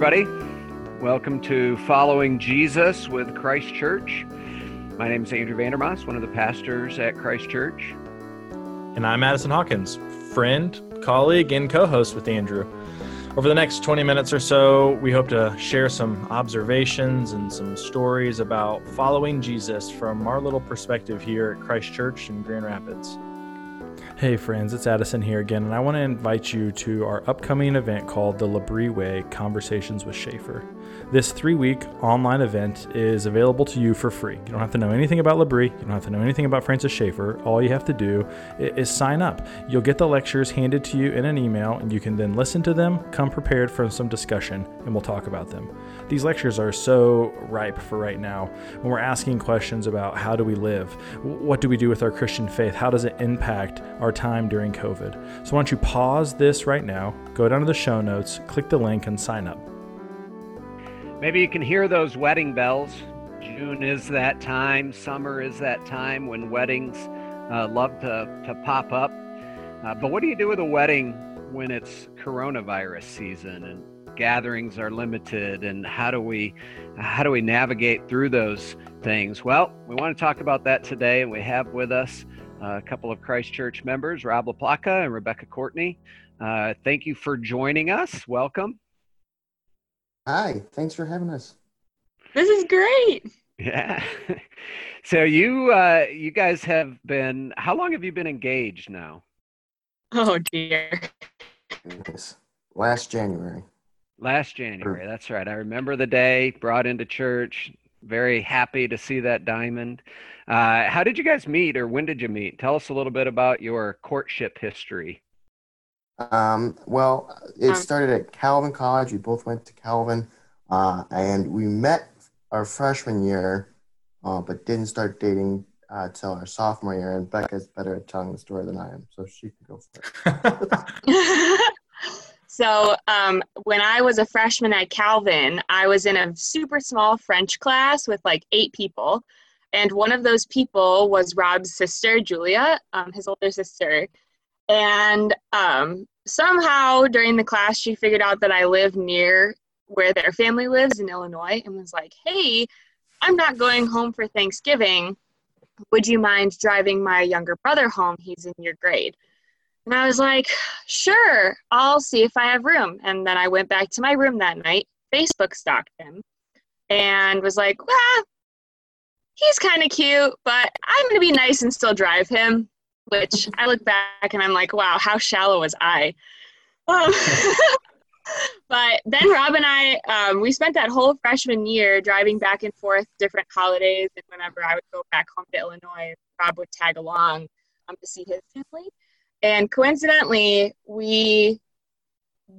Everybody. Welcome to Following Jesus with Christ Church. My name is Andrew Vandermas, one of the pastors at Christ Church. And I'm Addison Hawkins, friend, colleague, and co host with Andrew. Over the next 20 minutes or so, we hope to share some observations and some stories about following Jesus from our little perspective here at Christ Church in Grand Rapids. Hey, friends, it's Addison here again, and I want to invite you to our upcoming event called the L'Abri Way Conversations with Schaeffer. This three week online event is available to you for free. You don't have to know anything about L'Abri, you don't have to know anything about Francis Schaeffer. All you have to do is sign up. You'll get the lectures handed to you in an email, and you can then listen to them, come prepared for some discussion, and we'll talk about them. These lectures are so ripe for right now when we're asking questions about how do we live? What do we do with our Christian faith? How does it impact our time during COVID? So, why don't you pause this right now, go down to the show notes, click the link, and sign up. Maybe you can hear those wedding bells. June is that time, summer is that time when weddings uh, love to, to pop up. Uh, but what do you do with a wedding when it's coronavirus season and gatherings are limited and how do we how do we navigate through those things well we want to talk about that today and we have with us a couple of Christ Church members rob laplaca and rebekah courtney. Uh, thank you for joining us. Welcome. Hi thanks for having us. This is great. Yeah. So you uh, you guys have been how long have you been engaged now? Oh dear. Last january. Last January, that's right. I remember the day brought into church. Very happy to see that diamond. Uh, how did you guys meet, or when did you meet? Tell us a little bit about your courtship history. Um, well, it um, started at Calvin College. We both went to Calvin, uh, and we met our freshman year, uh, but didn't start dating uh, till our sophomore year. And Becca's better at telling the story than I am, so she can go for it. So um, when I was a freshman at Calvin, I was in a super small French class with like eight people. And one of those people was Rob's sister, Julia, um, his older sister. And um, somehow during the class, she figured out that I live near where their family lives in Illinois and was like, hey, I'm not going home for Thanksgiving. Would you mind driving my younger brother home? He's in your grade. And I was like, sure, I'll see if I have room. And then I went back to my room that night, Facebook stalked him, and was like, well, he's kind of cute, but I'm going to be nice and still drive him. Which I look back and I'm like, wow, how shallow was I? Um, but then Rob and I, um, we spent that whole freshman year driving back and forth different holidays. And whenever I would go back home to Illinois, Rob would tag along um, to see his family. And coincidentally, we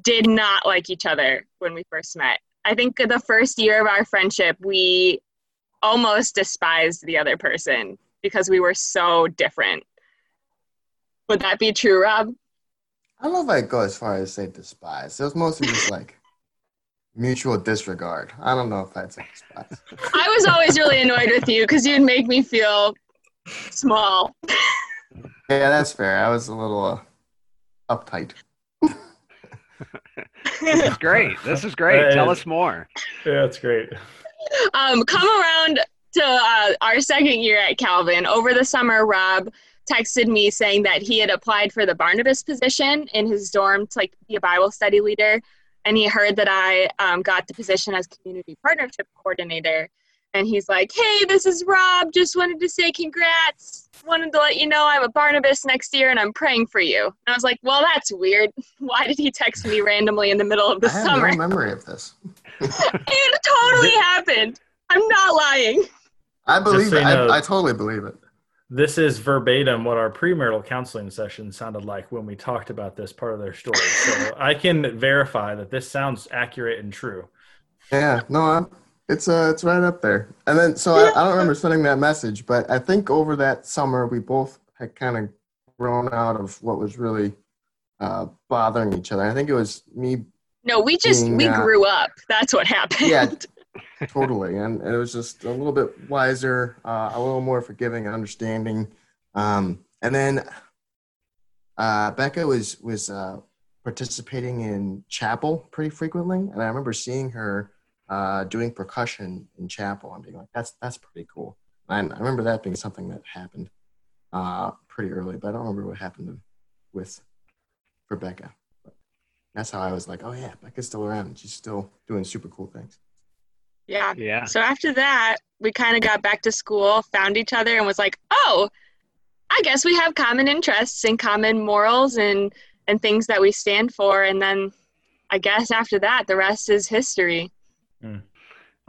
did not like each other when we first met. I think the first year of our friendship, we almost despised the other person because we were so different. Would that be true, Rob? I don't know if I'd go as far as say despise. It was mostly just like mutual disregard. I don't know if I'd say despise. I was always really annoyed with you because you'd make me feel small. Yeah, that's fair. I was a little uh, uptight. this is great. This is great. Tell us more. Yeah, it's great. Um, come around to uh, our second year at Calvin. Over the summer, Rob texted me saying that he had applied for the Barnabas position in his dorm to like be a Bible study leader, and he heard that I um, got the position as community partnership coordinator and he's like, "Hey, this is Rob. Just wanted to say congrats. Wanted to let you know I'm a Barnabas next year, and I'm praying for you." And I was like, "Well, that's weird. Why did he text me randomly in the middle of the I summer?" I have no memory of this. it totally happened. I'm not lying. I believe so it. I, I totally believe it. This is verbatim what our premarital counseling session sounded like when we talked about this part of their story. So I can verify that this sounds accurate and true. Yeah, no, I'm, it's uh, it's right up there. And then, so I, I don't remember sending that message, but I think over that summer we both had kind of grown out of what was really uh, bothering each other. I think it was me. No, we just being, we uh, grew up. That's what happened. Yeah, totally. And, and, it was just a little bit wiser, uh, a little more forgiving and understanding. Um, and then uh, Becca was was uh, participating in chapel pretty frequently, and I remember seeing her uh, doing percussion in chapel and being like, "That's that's pretty cool." And I remember that being something that happened uh, pretty early, but I don't remember what happened with Rebekah. But that's how I was like, "Oh yeah, Becca's still around. She's still doing super cool things." Yeah. Yeah. So after that, we kind of got back to school, found each other, and was like, "Oh, I guess we have common interests and common morals and and things that we stand for." And then, I guess after that, the rest is history.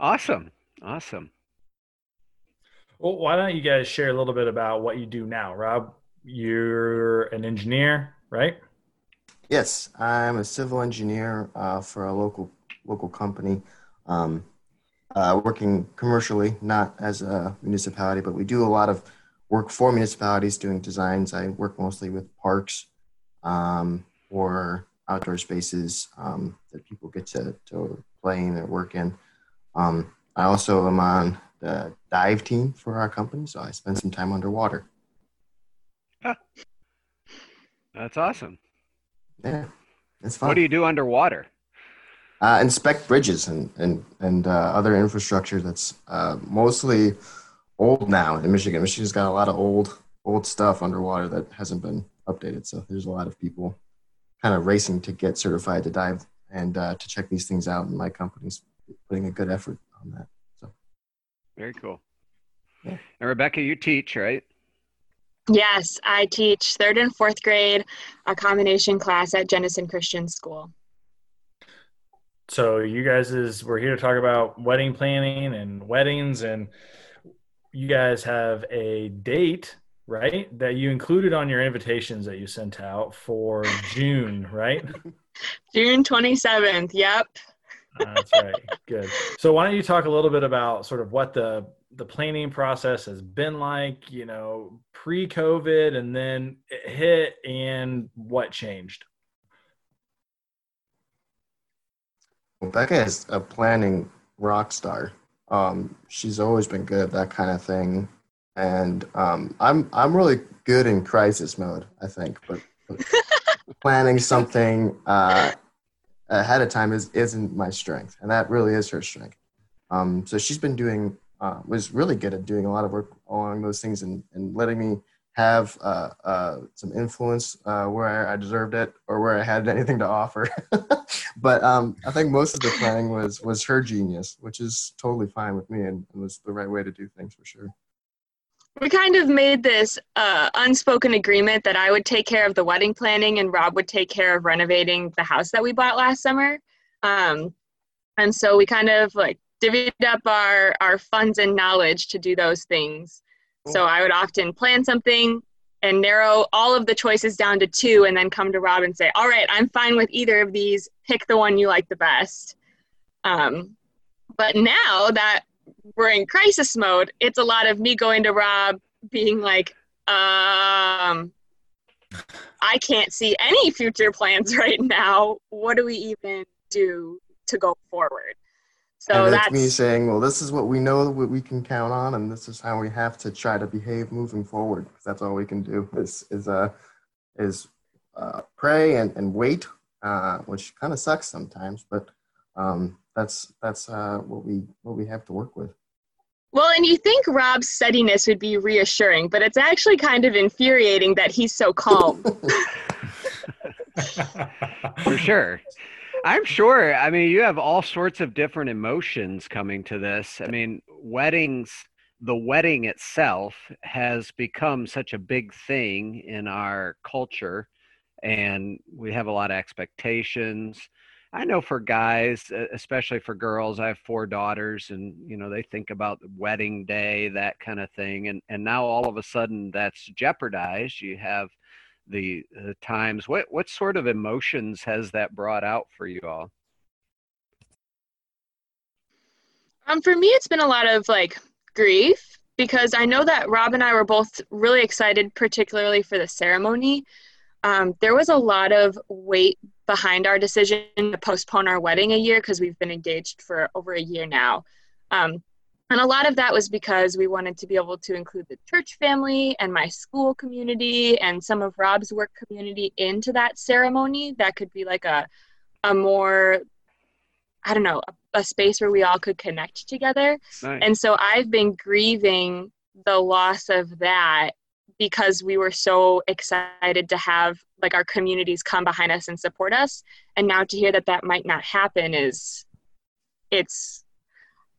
Awesome. Awesome. Well, why don't you guys share a little bit about what you do now, Rob? You're an engineer, right? Yes, I'm a civil engineer uh, for a local local company, um, uh, working commercially, not as a municipality, but we do a lot of work for municipalities doing designs. I work mostly with parks um, or outdoor spaces um, that people get to, to play in or work in. Um, I also am on the dive team for our company, so I spend some time underwater. That's awesome. Yeah, it's fun. What do you do underwater? uh, inspect bridges and and and uh, other infrastructure that's uh, mostly old now in Michigan. Michigan's got a lot of old old stuff underwater that hasn't been updated. So there's a lot of people kind of racing to get certified to dive and uh, to check these things out. And my company's putting a good effort on that. So Very cool. Yeah. And Rebekah, you teach, right? Yes, I teach third and fourth grade, a combination class at Jenison Christian School. So you guys is we're here to talk about wedding planning and weddings and you guys have a date, right? That you included on your invitations that you sent out for June, right? June 27th. Yep. That's right. Good. So why don't you talk a little bit about sort of what the the planning process has been like, you know, pre-COVID and then it hit and what changed? Becca is a planning rock star. Um, she's always been good at that kind of thing, and um, I'm I'm really good in crisis mode. I think, but, but planning something uh, ahead of time is isn't my strength, and that really is her strength. Um, so she's been doing uh, was really good at doing a lot of work along those things and, and letting me have uh, uh, some influence uh, where I deserved it or where I had anything to offer. but um, I think most of the planning was was her genius, which is totally fine with me and was the right way to do things for sure. We kind of made this uh, unspoken agreement that I would take care of the wedding planning and Rob would take care of renovating the house that we bought last summer. Um, and so we kind of like divvied up our, our funds and knowledge to do those things. So I would often plan something and narrow all of the choices down to two and then come to Rob and say, all right, I'm fine with either of these. Pick the one you like the best. Um, but now that we're in crisis mode, it's a lot of me going to Rob being like, um, I can't see any future plans right now. What do we even do to go forward? So and that's, that's me saying, well, this is what we know what we can count on, and this is how we have to try to behave moving forward. Because that's all we can do is is uh is uh, pray and, and wait, uh, which kind of sucks sometimes, but um, that's that's uh, what we what we have to work with. Well, and you think Rob's steadiness would be reassuring, but it's actually kind of infuriating that he's so calm. For sure. I'm sure. I mean, you have all sorts of different emotions coming to this. I mean, weddings, the wedding itself has become such a big thing in our culture, and we have a lot of expectations. I know for guys, especially for girls, I have four daughters, and you know they think about the wedding day, that kind of thing, and and now all of a sudden that's jeopardized. You have the, the times. What what sort of emotions has that brought out for you all? Um, for me, it's been a lot of like grief because I know that Rob and I were both really excited, particularly for the ceremony. Um, there was a lot of weight behind our decision to postpone our wedding a year because we've been engaged for over a year now. Um, and a lot of that was because we wanted to be able to include the church family and my school community and some of Rob's work community into that ceremony. That could be like a a more I don't know, a, a space where we all could connect together. Nice. And so I've been grieving the loss of that because we were so excited to have like our communities come behind us and support us and now to hear that that might not happen is it's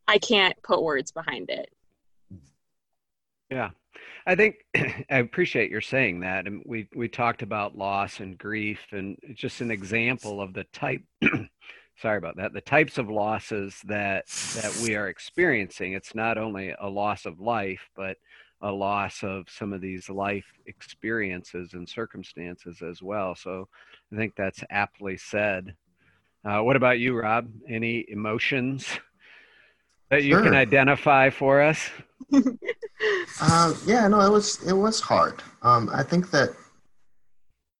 I can't put words behind it. Yeah. I think I appreciate your saying that. And we, we talked about loss and grief, and just an example of the type, sorry about that, the types of losses that, that we are experiencing. It's not only a loss of life, but a loss of some of these life experiences and circumstances as well. So I think that's aptly said. Uh, what about you, Rob? Any emotions? that you sure. can identify for us? um, yeah, no, it was it was hard. Um, I think that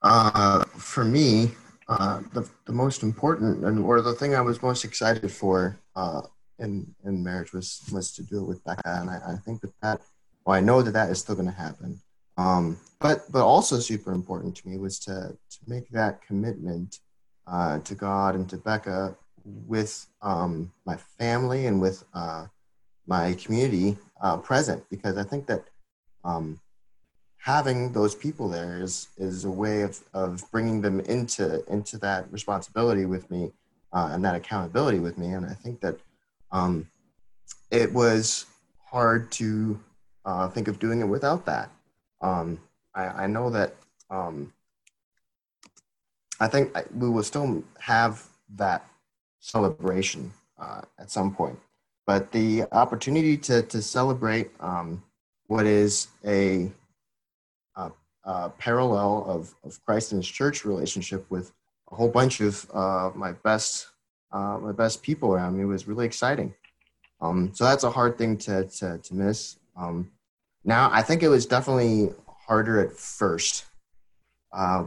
uh, for me, uh, the the most important and or the thing I was most excited for uh, in in marriage was was to do it with Becca, and I, I think that that well, I know that that is still going to happen. Um, but but also super important to me was to to make that commitment uh, to God and to Becca with um, my family and with uh, my community uh, present because I think that um, having those people there is is a way of, of bringing them into into that responsibility with me uh, and that accountability with me and I think that um, it was hard to uh, think of doing it without that. Um, I, I, know that um, I think we will still have that celebration uh, at some point. But the opportunity to, to celebrate um, what is a, a, a, parallel of, of Christ and His church relationship with a whole bunch of uh, my best uh, my best people around me was really exciting. Um, so that's a hard thing to to, to miss. Um, now I think it was definitely harder at first. Uh,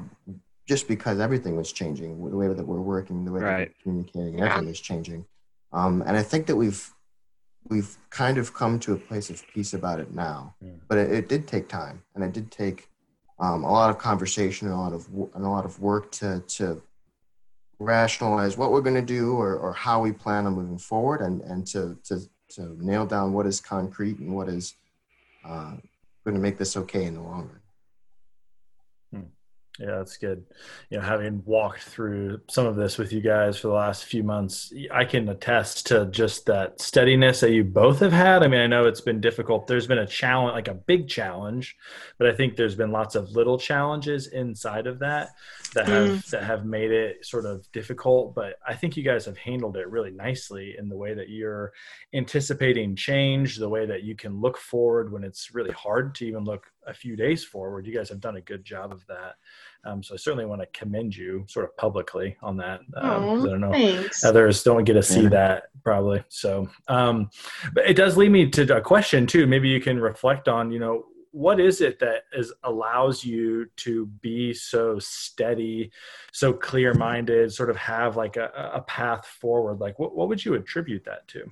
just because everything was changing, the way that we're working, the way right. that we're communicating, yeah. everything is changing. Um, and I think that we've we've kind of come to a place of peace about it now. Mm. But it, it, did take time, and it did take um, a lot of conversation, and a lot of and a lot of work to to rationalize what we're going to do or, or how we plan on moving forward, and and to to to nail down what is concrete and what is uh, going to make this okay in the long run. Yeah, that's good. You know, having walked through some of this with you guys for the last few months, I can attest to just that steadiness that you both have had. I mean, I know it's been difficult. There's been a challenge, like a big challenge, but I think there's been lots of little challenges inside of that that have mm. that have made it sort of difficult. But I think you guys have handled it really nicely in the way that you're anticipating change, the way that you can look forward when it's really hard to even look a few days forward. You guys have done a good job of that. Um, so I certainly want to commend you sort of publicly on that. Um, I don't know thanks. others don't get to see yeah. that probably. So, um, but it does lead me to a question too. Maybe you can reflect on, you know, what is it that is allows you to be so steady, so clear minded, sort of have like a, a path forward? Like, what, what would you attribute that to?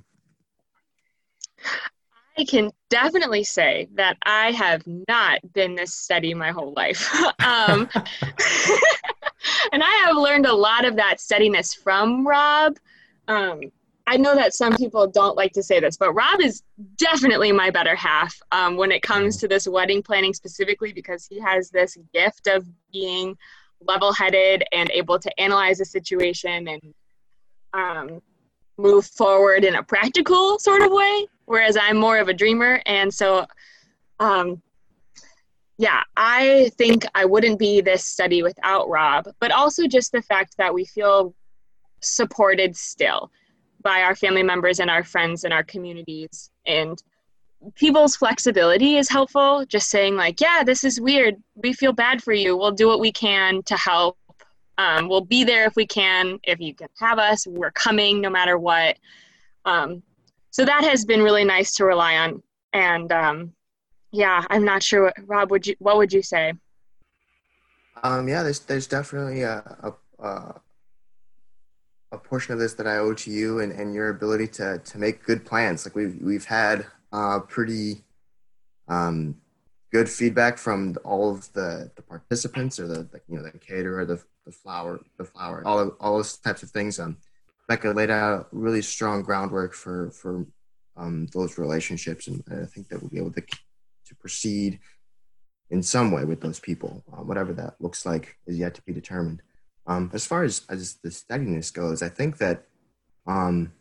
I can definitely say that I have not been this steady my whole life. um, and I have learned a lot of that steadiness from Rob. Um, I know that some people don't like to say this, but Rob is definitely my better half um, when it comes to this wedding planning specifically because he has this gift of being level headed and able to analyze a situation and um, move forward in a practical sort of way whereas i'm more of a dreamer. And so um, yeah i think i wouldn't be this study without rob but also just the fact that we feel supported still by our family members and our friends and our communities. And people's flexibility is helpful. Just saying like yeah this is weird. We feel bad for you. We'll do what we can to help um, we'll be there if we can. If you can have us, we're coming no matter what. Um, so that has been really nice to rely on. And um, yeah, I'm not sure what Rob would you what would you say? Um, yeah, there's there's definitely a, a, a portion of this that I owe to you and, and your ability to to make good plans. Like we've we've had uh, pretty um, good feedback from all of the, the participants or the, the you know the caterer, the the flower, the flower, all of, all those types of things. Um, Becca laid out really strong groundwork for for um, those relationships, and I think that we'll be able to to proceed in some way with those people, uh, whatever that looks like is yet to be determined. Um, as far as as the steadiness goes, I think that um,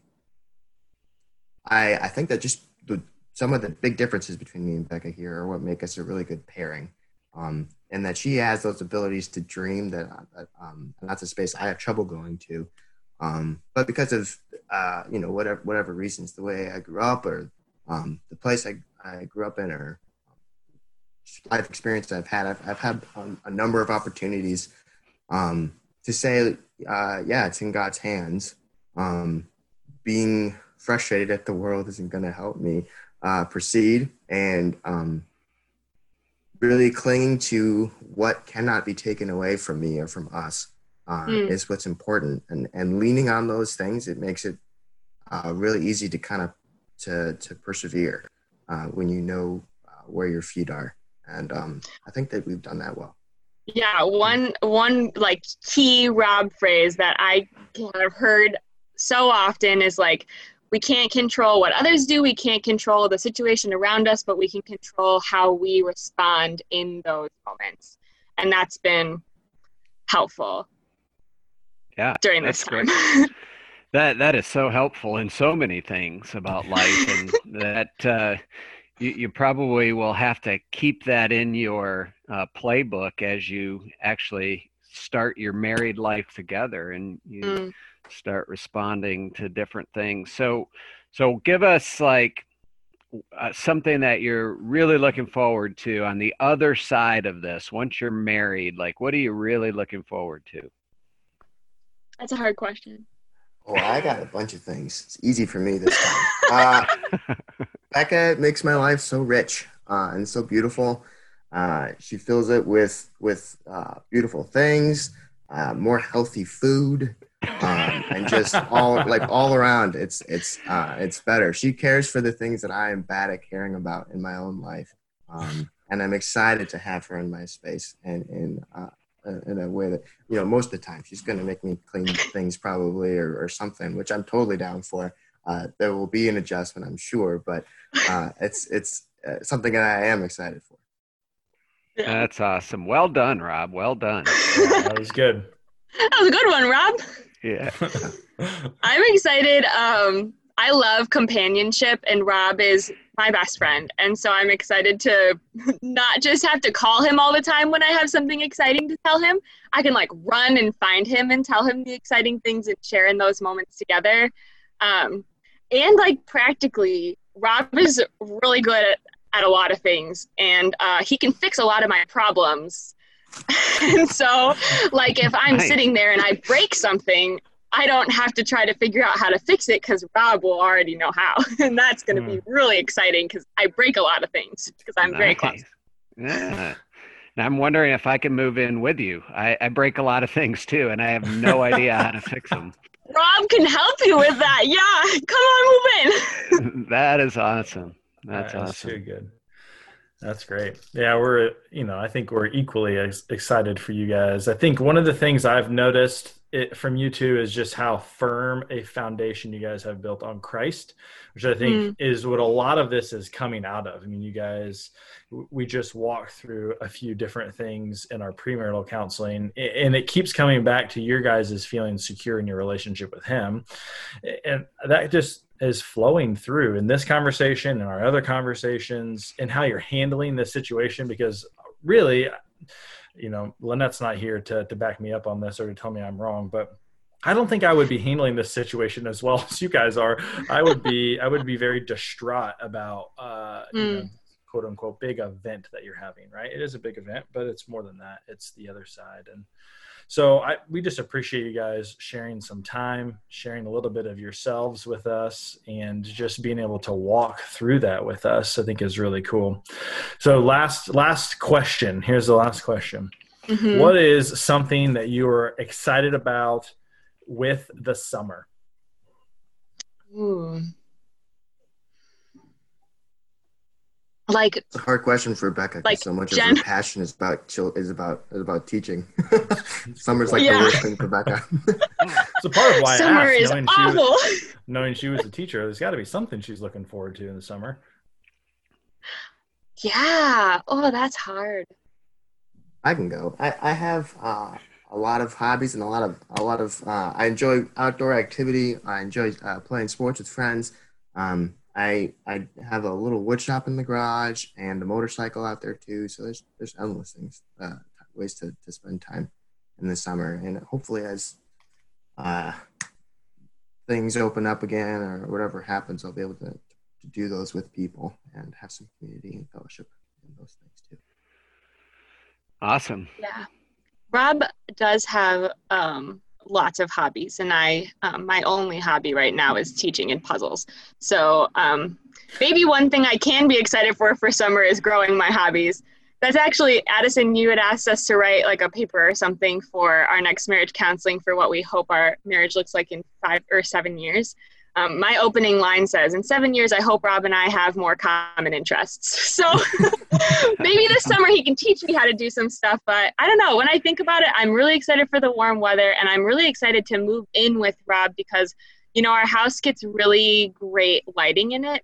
I I think that just the some of the big differences between me and Becca here are what make us a really good pairing. Um, and that she has those abilities to dream that, that um, that's a space I have trouble going to. Um, but because of uh, you know whatever whatever reasons, the way I grew up or um, the place I, I grew up in or life experience I've had, I've, I've had a number of opportunities um, to say, uh, yeah, it's in God's hands. Um, being frustrated at the world isn't going to help me uh, proceed and um, really clinging to what cannot be taken away from me or from us uh, mm. is what's important. And and leaning on those things it makes it uh, really easy to kind of to to persevere uh, when you know uh, where your feet are. And um, i think that we've done that well. Yeah one one like key rob phrase that i have heard so often is like we can't control what others do. We can't control the situation around us but we can control how we respond in those moments. And that's been helpful yeah during this time. That that is so helpful in so many things about life and that uh, you, you probably will have to keep that in your uh, playbook as you actually start your married life together and you mm start responding to different things. So, so give us like uh, something that you're really looking forward to on the other side of this. Once you're married, like what are you really looking forward to? That's a hard question. Oh, I got a bunch of things. It's easy for me this time. Uh, Becca makes my life so rich uh, and so beautiful. Uh, she fills it with with uh, beautiful things, uh, more healthy food, um, and just all like all around it's it's uh, it's better. She cares for the things that i am bad at caring about in my own life um, and i'm excited to have her in my space and in uh, in a way that you know most of the time she's going to make me clean things probably or, or something which i'm totally down for. Uh, there will be an adjustment i'm sure but uh, it's it's uh, something that i am excited for. That's awesome. Well done rob. Well done. Yeah, that was good. That was a good one rob yeah. I'm excited. Um, I love companionship, and Rob is my best friend. And so I'm excited to not just have to call him all the time when I have something exciting to tell him. I can like run and find him and tell him the exciting things and share in those moments together. Um, and like practically, Rob is really good at, at a lot of things, and uh, he can fix a lot of my problems. and so, like, if I'm nice. sitting there and I break something, I don't have to try to figure out how to fix it because Rob will already know how. and that's going to mm. be hmm. really exciting because I break a lot of things because I'm nice. very close. Yeah. Now I'm wondering if I can move in with you. I, I break a lot of things too, and I have no idea how to fix them. Rob can help you with that. Yeah, come on, move in. that is awesome. That's that awesome. Too good. That's great. Yeah, we're, you know, I think we're equally ex- excited for you guys. I think one of the things I've noticed it, from you two is just how firm a foundation you guys have built on Christ, which I think mm. is what a lot of this is coming out of. I mean, you guys, we just walked through a few different things in our premarital counseling, and it keeps coming back to your guys' feeling secure in your relationship with Him. And that just is flowing through in this conversation and our other conversations and how you're handling this situation because really you know lynette's not here to, to back me up on this or to tell me i'm wrong but i don't think i would be handling this situation as well as you guys are i would be i would be very distraught about uh mm. you know, hmm. quote unquote big event that you're having right it is a big event but it's more than that it's the other side and so I, we just appreciate you guys sharing some time, sharing a little bit of yourselves with us, and just being able to walk through that with us. I think is really cool. So last last question. Here's the last question. Mm-hmm. What is something that you are excited about with the summer? Ooh. Like It's a hard question for Rebekah because Like, so much Jen- of her passion is about chil- is about is about teaching. Summer's like Yeah. the worst thing for Becca. So part of why summer I asked, is knowing she, was, awful. knowing she was a teacher, there's got to be something she's looking forward to in the summer. yeah. Oh, that's hard. I can go. I, I have uh, a lot of hobbies and a lot of a lot of uh, I enjoy outdoor activity. I enjoy uh, playing sports with friends. Um, I I have a little wood shop in the garage and a motorcycle out there too. So there's there's endless things uh, ways to, to spend time in the summer and hopefully as uh, things open up again or whatever happens, I'll be able to, to do those with people and have some community and fellowship in those things too. Awesome. Yeah. Rob does have um, lots of hobbies, and I, um, my only hobby right now is teaching and puzzles. So um, maybe one thing I can be excited for for summer is growing my hobbies. That's actually, Addison, you had asked us to write like a paper or something for our next marriage counseling for what we hope our marriage looks like in five or seven years. Um, my opening line says, In seven years, I hope Rob and I have more common interests. So maybe this summer he can teach me how to do some stuff. But I don't know. When I think about it, I'm really excited for the warm weather and I'm really excited to move in with Rob because, you know, our house gets really great lighting in it.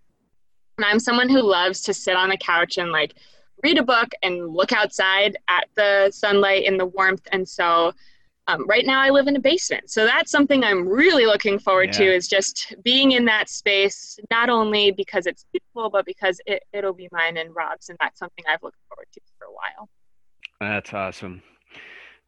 And I'm someone who loves to sit on the couch and like read a book and look outside at the sunlight and the warmth. And so um, right now I live in a basement. So that's something I'm really looking forward to is just being in that space, not only because it's beautiful, but because it, it'll be mine and Rob's. And that's something I've looked forward to for a while. That's awesome.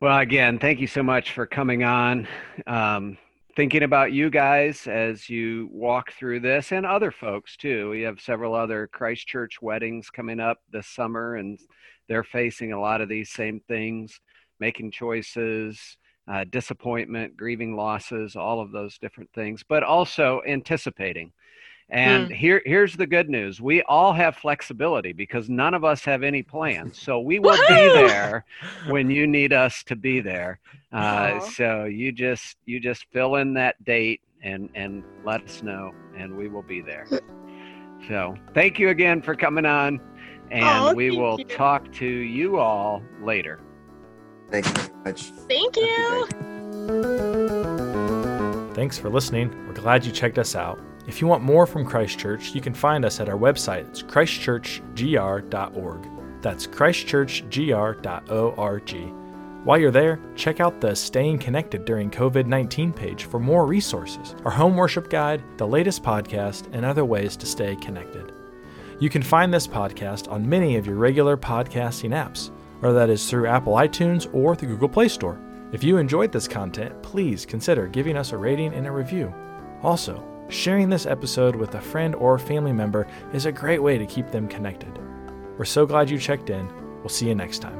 Well, again, thank you so much for coming on. Um, thinking about you guys as you walk through this and other folks too. We have several other Christ Church weddings coming up this summer, and they're facing a lot of these same things making choices, uh, disappointment, grieving losses, all of those different things, but also anticipating. And here, here's the good news: we all have flexibility because none of us have any plans. So we will be there when you need us to be there. Uh, so you just you just fill in that date and and let us know, and we will be there. So thank you again for coming on, and Aw, we will you. talk to you all later. Thank you very much. Thank you. Thanks for listening. We're glad you checked us out. If you want more from Christ Church, you can find us at our website. It's christchurchgr.org. That's christchurchgr.org. While you're there, check out the Staying Connected During COVID 19 page for more resources, our home worship guide, the latest podcast, and other ways to stay connected. You can find this podcast on many of your regular podcasting apps, whether that is through Apple iTunes or the Google Play Store. If you enjoyed this content, please consider giving us a rating and a review. Also, sharing this episode with a friend or family member is a great way to keep them connected. We're so glad you checked in. We'll see you next time.